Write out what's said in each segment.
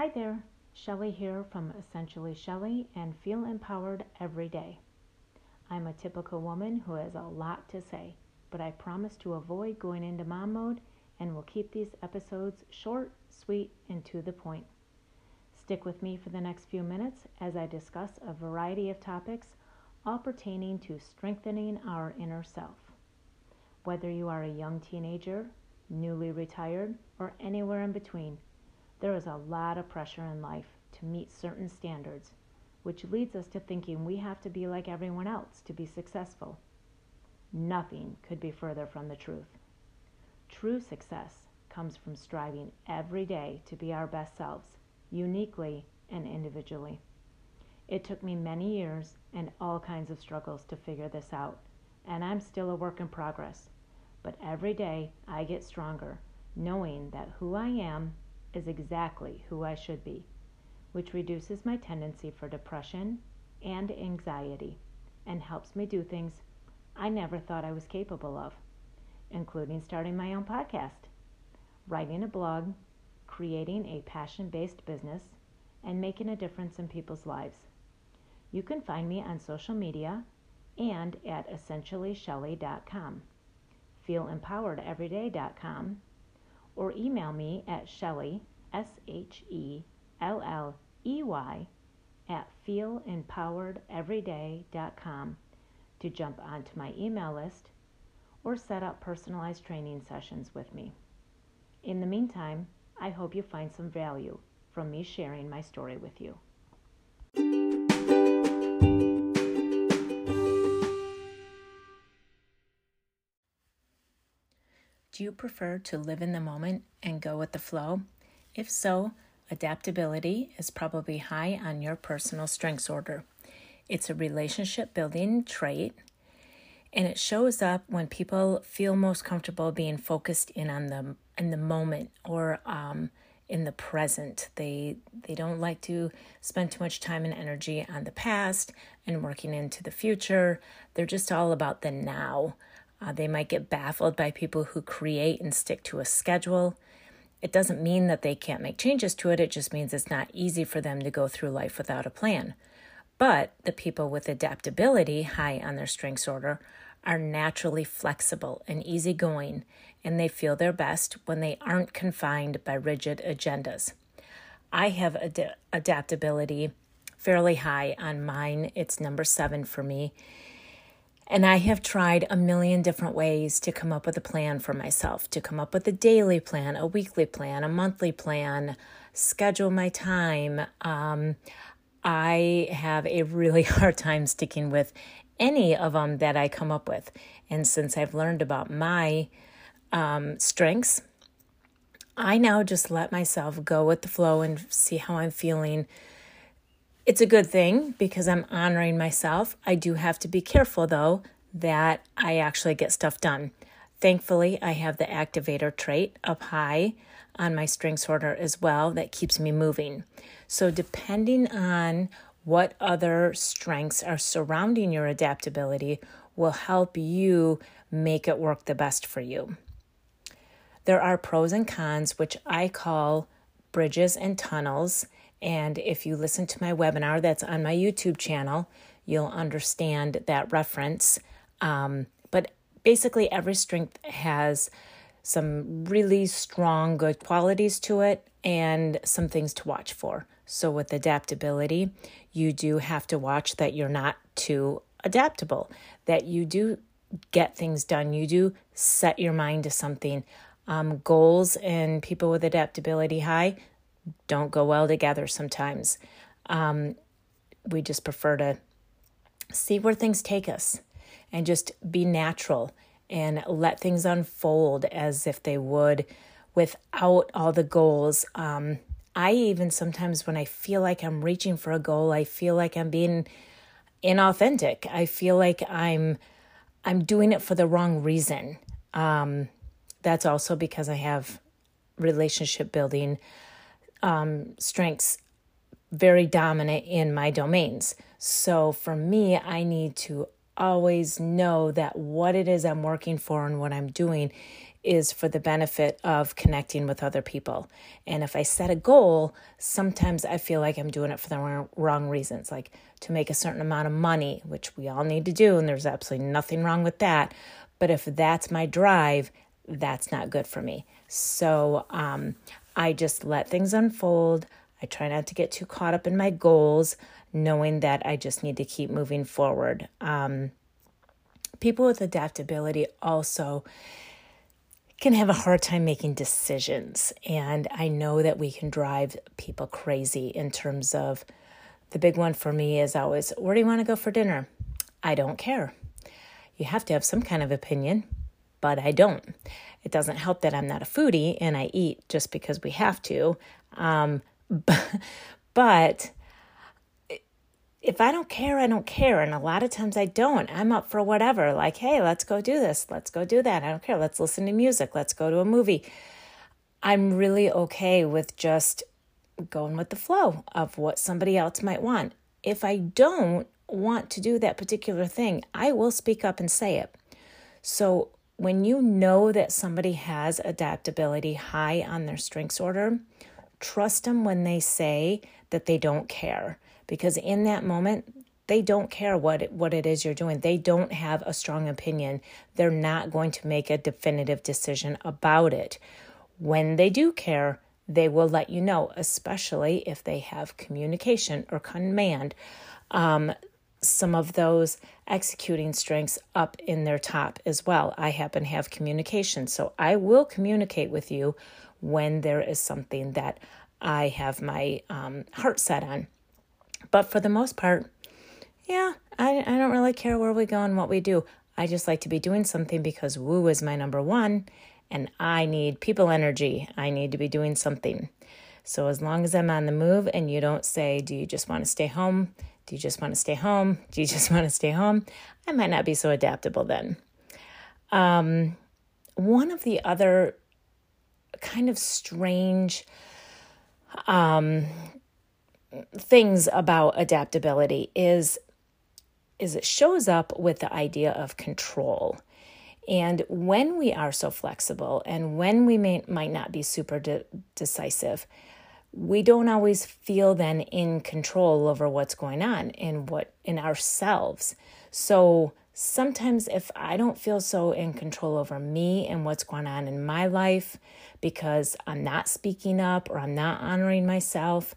Hi there, Shelley here from Essentially Shelley and Feel Empowered Every Day. I'm a typical woman who has a lot to say, but I promise to avoid going into mom mode and will keep these episodes short, sweet, and to the point. Stick with me for the next few minutes as I discuss a variety of topics, all pertaining to strengthening our inner self. Whether you are a young teenager, newly retired, or anywhere in between, there is a lot of pressure in life to meet certain standards, which leads us to thinking we have to be like everyone else to be successful. Nothing could be further from the truth. True success comes from striving every day to be our best selves uniquely and individually. It took me many years and all kinds of struggles to figure this out, and I'm still a work in progress. But every day I get stronger, knowing that who I am is exactly who I should be, which reduces my tendency for depression and anxiety and helps me do things I never thought I was capable of, including starting my own podcast, writing a blog, creating a passion based business, and making a difference in people's lives. You can find me on social media and at essentiallyshelley.com, feelempoweredeveryday.com, or email me at Shelley, S H E L L E Y, at feelempoweredeveryday.com to jump onto my email list or set up personalized training sessions with me. In the meantime, I hope you find some value from me sharing my story with you. Do you prefer to live in the moment and go with the flow? If so, adaptability is probably high on your personal strengths order. It's a relationship building trait and it shows up when people feel most comfortable being focused in on the in the moment or um, in the present. They they don't like to spend too much time and energy on the past and working into the future. They're just all about the now. Uh, they might get baffled by people who create and stick to a schedule. It doesn't mean that they can't make changes to it. It just means it's not easy for them to go through life without a plan. But the people with adaptability high on their strengths order are naturally flexible and easygoing, and they feel their best when they aren't confined by rigid agendas. I have ad- adaptability fairly high on mine. It's number seven for me. And I have tried a million different ways to come up with a plan for myself, to come up with a daily plan, a weekly plan, a monthly plan, schedule my time. Um, I have a really hard time sticking with any of them that I come up with. And since I've learned about my um, strengths, I now just let myself go with the flow and see how I'm feeling. It's a good thing because I'm honoring myself. I do have to be careful though that I actually get stuff done. Thankfully, I have the activator trait up high on my strengths order as well that keeps me moving. So, depending on what other strengths are surrounding your adaptability will help you make it work the best for you. There are pros and cons, which I call bridges and tunnels. And if you listen to my webinar that's on my YouTube channel, you'll understand that reference. Um, but basically, every strength has some really strong, good qualities to it and some things to watch for. So, with adaptability, you do have to watch that you're not too adaptable, that you do get things done, you do set your mind to something. Um, goals and people with adaptability high don't go well together sometimes. Um, we just prefer to see where things take us and just be natural and let things unfold as if they would without all the goals. Um, I even sometimes, when I feel like I'm reaching for a goal, I feel like I'm being inauthentic. I feel like I'm I'm doing it for the wrong reason. Um, that's also because I have relationship building um, strengths very dominant in my domains. So for me, I need to always know that what it is I'm working for and what I'm doing is for the benefit of connecting with other people. And if I set a goal, sometimes I feel like I'm doing it for the wrong reasons, like to make a certain amount of money, which we all need to do, and there's absolutely nothing wrong with that. But if that's my drive, that's not good for me. So um, I just let things unfold. I try not to get too caught up in my goals, knowing that I just need to keep moving forward. Um, people with adaptability also can have a hard time making decisions. And I know that we can drive people crazy in terms of the big one for me is always, where do you want to go for dinner? I don't care. You have to have some kind of opinion, but I don't. It doesn't help that I'm not a foodie and I eat just because we have to. Um, but, but if I don't care, I don't care. And a lot of times I don't. I'm up for whatever. Like, hey, let's go do this. Let's go do that. I don't care. Let's listen to music. Let's go to a movie. I'm really okay with just going with the flow of what somebody else might want. If I don't want to do that particular thing, I will speak up and say it. So when you know that somebody has adaptability high on their strengths order, trust them when they say that they don't care because in that moment they don't care what it, what it is you're doing. They don't have a strong opinion. They're not going to make a definitive decision about it. When they do care, they will let you know, especially if they have communication or command. Um, some of those executing strengths up in their top as well. I happen to have communication, so I will communicate with you when there is something that I have my um, heart set on. But for the most part, yeah, I, I don't really care where we go and what we do. I just like to be doing something because woo is my number one and I need people energy. I need to be doing something. So as long as I'm on the move and you don't say, Do you just want to stay home? Do you just want to stay home? Do you just want to stay home? I might not be so adaptable then. Um, one of the other kind of strange um, things about adaptability is is it shows up with the idea of control. And when we are so flexible and when we may, might not be super de- decisive, we don't always feel then in control over what's going on in what in ourselves. So sometimes if I don't feel so in control over me and what's going on in my life because I'm not speaking up or I'm not honoring myself,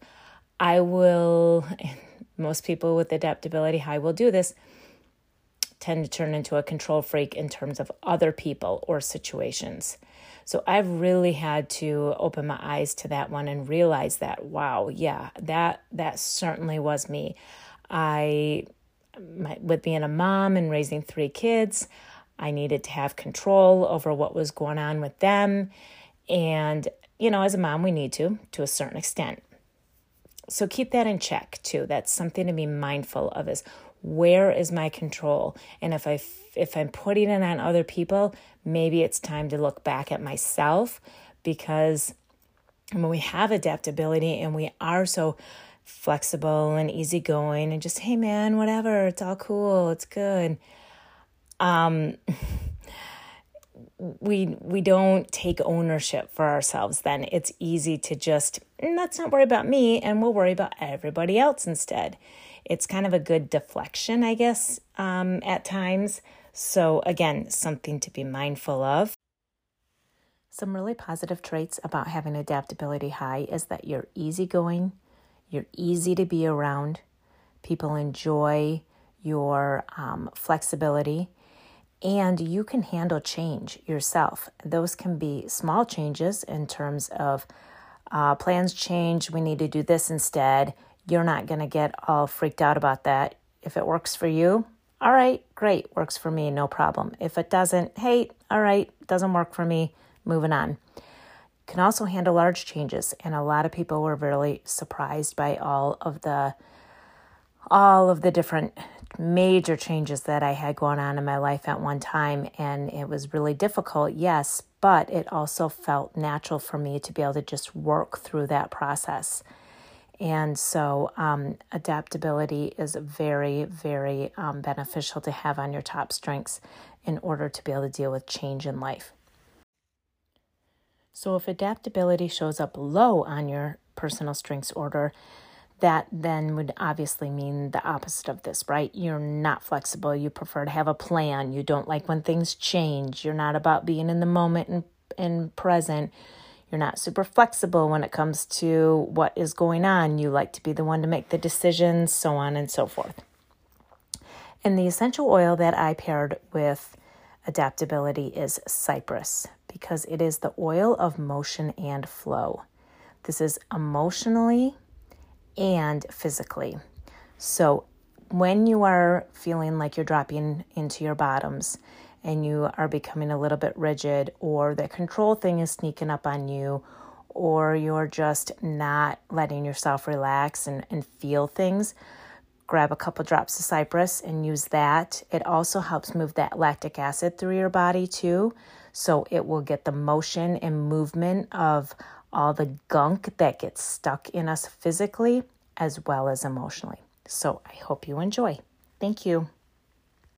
I will, most people with adaptability high will do this, tend to turn into a control freak in terms of other people or situations. So I've really had to open my eyes to that one and realize that wow, yeah, that that certainly was me. I my, with being a mom and raising three kids, I needed to have control over what was going on with them. And you know, as a mom we need to to a certain extent. So keep that in check too. That's something to be mindful of is where is my control? And if i if i'm putting it on other people maybe it's time to look back at myself because when we have adaptability and we are so flexible and easygoing and just hey man whatever it's all cool it's good um we we don't take ownership for ourselves then. It's easy to just let's not worry about me and we'll worry about everybody else instead. It's kind of a good deflection i guess um, at times. So again something to be mindful of. Some really positive traits about having adaptability high is that you're easygoing you're easy to be around people enjoy your um, flexibility and you can handle change yourself. Those can be small changes in terms of uh, plans change, we need to do this instead. You're not going to get all freaked out about that. If it works for you, all right, great, works for me, no problem. If it doesn't, hey, all right, doesn't work for me, moving on. Can also handle large changes, and a lot of people were really surprised by all of the all of the different major changes that I had going on in my life at one time. And it was really difficult, yes, but it also felt natural for me to be able to just work through that process. And so, um, adaptability is very, very um, beneficial to have on your top strengths in order to be able to deal with change in life. So, if adaptability shows up low on your personal strengths order, that then would obviously mean the opposite of this, right? You're not flexible. You prefer to have a plan. You don't like when things change. You're not about being in the moment and, and present. You're not super flexible when it comes to what is going on. You like to be the one to make the decisions, so on and so forth. And the essential oil that I paired with adaptability is cypress because it is the oil of motion and flow. This is emotionally and physically. So, when you are feeling like you're dropping into your bottoms and you are becoming a little bit rigid, or the control thing is sneaking up on you, or you're just not letting yourself relax and, and feel things, grab a couple drops of cypress and use that. It also helps move that lactic acid through your body too. So it will get the motion and movement of all the gunk that gets stuck in us physically as well as emotionally. So I hope you enjoy. Thank you.